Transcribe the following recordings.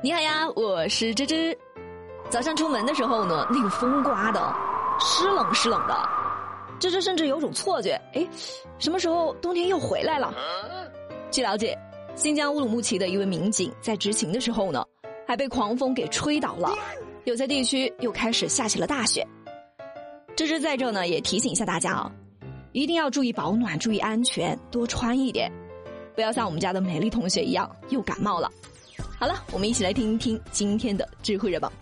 你好呀，我是芝芝。早上出门的时候呢，那个风刮的，湿冷湿冷的，芝芝甚至有种错觉，哎，什么时候冬天又回来了？据了解，新疆乌鲁木齐的一位民警在执勤的时候呢，还被狂风给吹倒了，有些地区又开始下起了大雪。芝芝在这呢，也提醒一下大家啊，一定要注意保暖，注意安全，多穿一点，不要像我们家的美丽同学一样又感冒了。好了，我们一起来听一听今天的知乎热榜。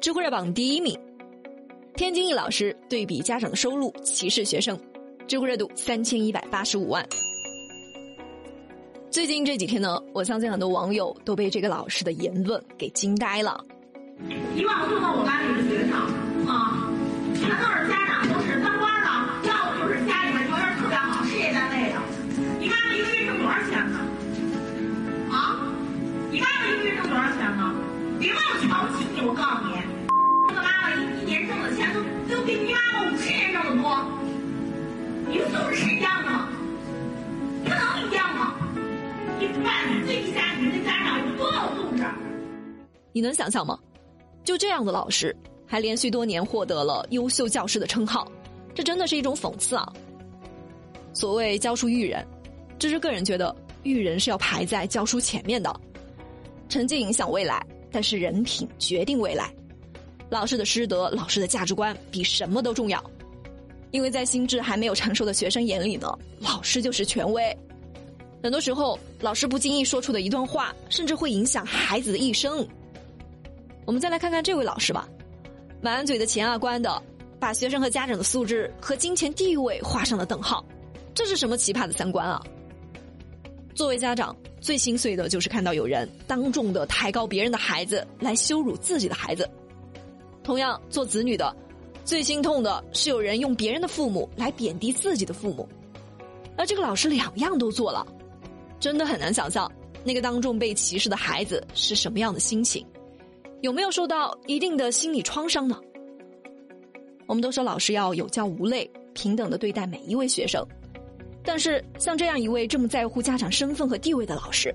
知乎热榜第一名，天津一老师对比家长的收入歧视学生，知乎热度三千一百八十五万。最近这几天呢，我相信很多网友都被这个老师的言论给惊呆了。以往送到我班里的学生啊，全都是家你能想象吗？就这样的老师，还连续多年获得了优秀教师的称号，这真的是一种讽刺啊！所谓教书育人，这是个人觉得育人是要排在教书前面的。成绩影响未来，但是人品决定未来。老师的师德、老师的价值观比什么都重要，因为在心智还没有成熟的学生眼里呢，老师就是权威。很多时候，老师不经意说出的一段话，甚至会影响孩子的一生。我们再来看看这位老师吧，满嘴的钱啊官的，把学生和家长的素质和金钱地位画上了等号，这是什么奇葩的三观啊？作为家长，最心碎的就是看到有人当众的抬高别人的孩子，来羞辱自己的孩子；同样，做子女的，最心痛的是有人用别人的父母来贬低自己的父母，而这个老师两样都做了，真的很难想象那个当众被歧视的孩子是什么样的心情，有没有受到一定的心理创伤呢？我们都说老师要有教无类，平等的对待每一位学生。但是，像这样一位这么在乎家长身份和地位的老师，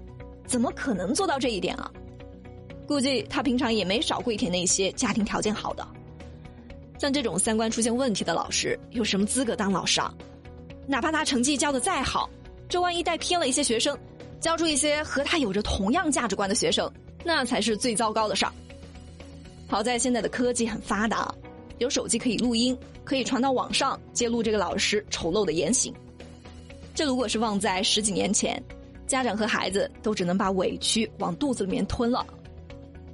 怎么可能做到这一点啊？估计他平常也没少跪舔那些家庭条件好的。像这种三观出现问题的老师，有什么资格当老师啊？哪怕他成绩教的再好，这万一带偏了一些学生，教出一些和他有着同样价值观的学生，那才是最糟糕的事儿。好在现在的科技很发达，有手机可以录音，可以传到网上揭露这个老师丑陋的言行。这如果是放在十几年前，家长和孩子都只能把委屈往肚子里面吞了。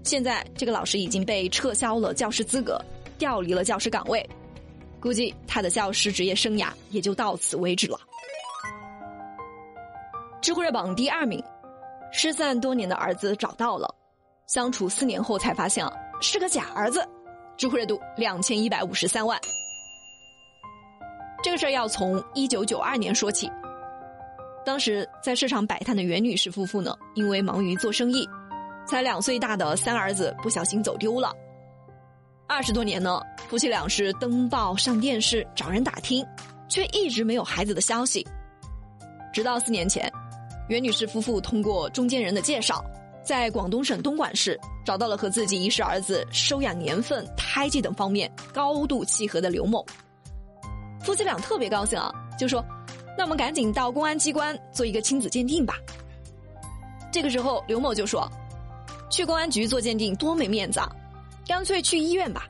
现在这个老师已经被撤销了教师资格，调离了教师岗位，估计他的教师职业生涯也就到此为止了。知乎热榜第二名，失散多年的儿子找到了，相处四年后才发现啊是个假儿子，知乎热度两千一百五十三万。这个事儿要从一九九二年说起。当时在市场摆摊的袁女士夫妇呢，因为忙于做生意，才两岁大的三儿子不小心走丢了。二十多年呢，夫妻俩是登报上电视找人打听，却一直没有孩子的消息。直到四年前，袁女士夫妇通过中间人的介绍，在广东省东莞市找到了和自己遗失儿子收养年份、胎记等方面高度契合的刘某。夫妻俩特别高兴啊，就说。那我们赶紧到公安机关做一个亲子鉴定吧。这个时候，刘某就说：“去公安局做鉴定多没面子啊，干脆去医院吧。”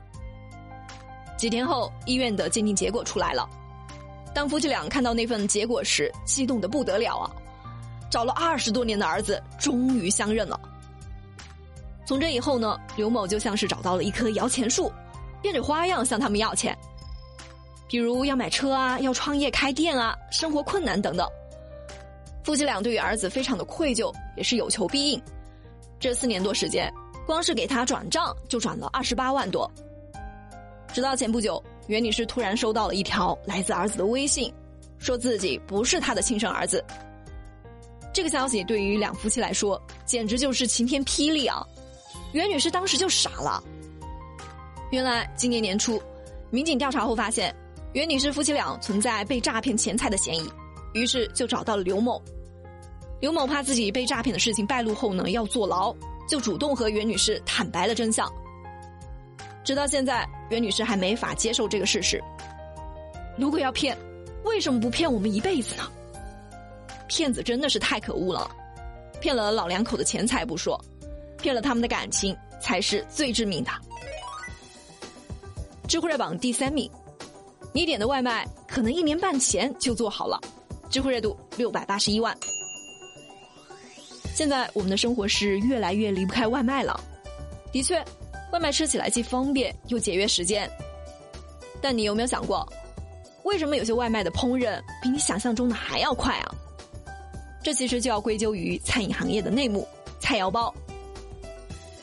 几天后，医院的鉴定结果出来了。当夫妻俩看到那份结果时，激动的不得了啊！找了二十多年的儿子终于相认了。从这以后呢，刘某就像是找到了一棵摇钱树，变着花样向他们要钱。比如要买车啊，要创业开店啊，生活困难等等。夫妻俩对于儿子非常的愧疚，也是有求必应。这四年多时间，光是给他转账就转了二十八万多。直到前不久，袁女士突然收到了一条来自儿子的微信，说自己不是他的亲生儿子。这个消息对于两夫妻来说，简直就是晴天霹雳啊！袁女士当时就傻了。原来今年年初，民警调查后发现。袁女士夫妻俩存在被诈骗钱财的嫌疑，于是就找到了刘某。刘某怕自己被诈骗的事情败露后呢要坐牢，就主动和袁女士坦白了真相。直到现在，袁女士还没法接受这个事实。如果要骗，为什么不骗我们一辈子呢？骗子真的是太可恶了，骗了老两口的钱财不说，骗了他们的感情才是最致命的。知乎热榜第三名，你点的外卖可能一年半前就做好了，知乎热度六百八十一万。现在我们的生活是越来越离不开外卖了，的确，外卖吃起来既方便又节约时间。但你有没有想过，为什么有些外卖的烹饪比你想象中的还要快啊？这其实就要归咎于餐饮行业的内幕——菜肴包。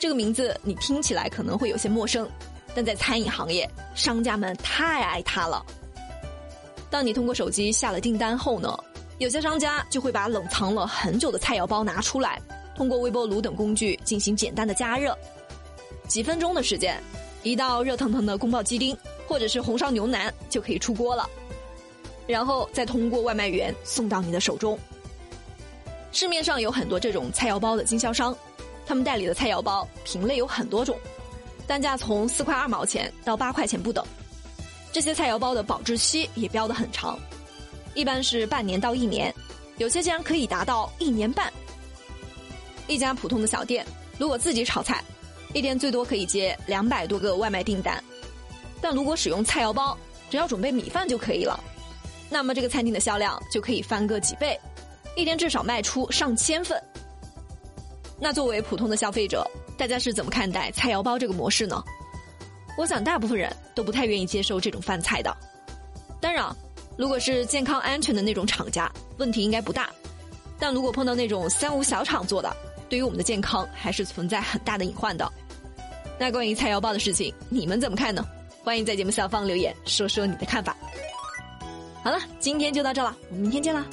这个名字你听起来可能会有些陌生。但在餐饮行业，商家们太爱它了。当你通过手机下了订单后呢，有些商家就会把冷藏了很久的菜肴包拿出来，通过微波炉等工具进行简单的加热，几分钟的时间，一道热腾腾的宫保鸡丁或者是红烧牛腩就可以出锅了，然后再通过外卖员送到你的手中。市面上有很多这种菜肴包的经销商，他们代理的菜肴包品类有很多种。单价从四块二毛钱到八块钱不等，这些菜肴包的保质期也标得很长，一般是半年到一年，有些竟然可以达到一年半。一家普通的小店，如果自己炒菜，一天最多可以接两百多个外卖订单，但如果使用菜肴包，只要准备米饭就可以了，那么这个餐厅的销量就可以翻个几倍，一天至少卖出上千份。那作为普通的消费者，大家是怎么看待菜肴包这个模式呢？我想大部分人都不太愿意接受这种饭菜的。当然，如果是健康安全的那种厂家，问题应该不大。但如果碰到那种三无小厂做的，对于我们的健康还是存在很大的隐患的。那关于菜肴包的事情，你们怎么看呢？欢迎在节目下方留言，说说你的看法。好了，今天就到这了，我们明天见啦。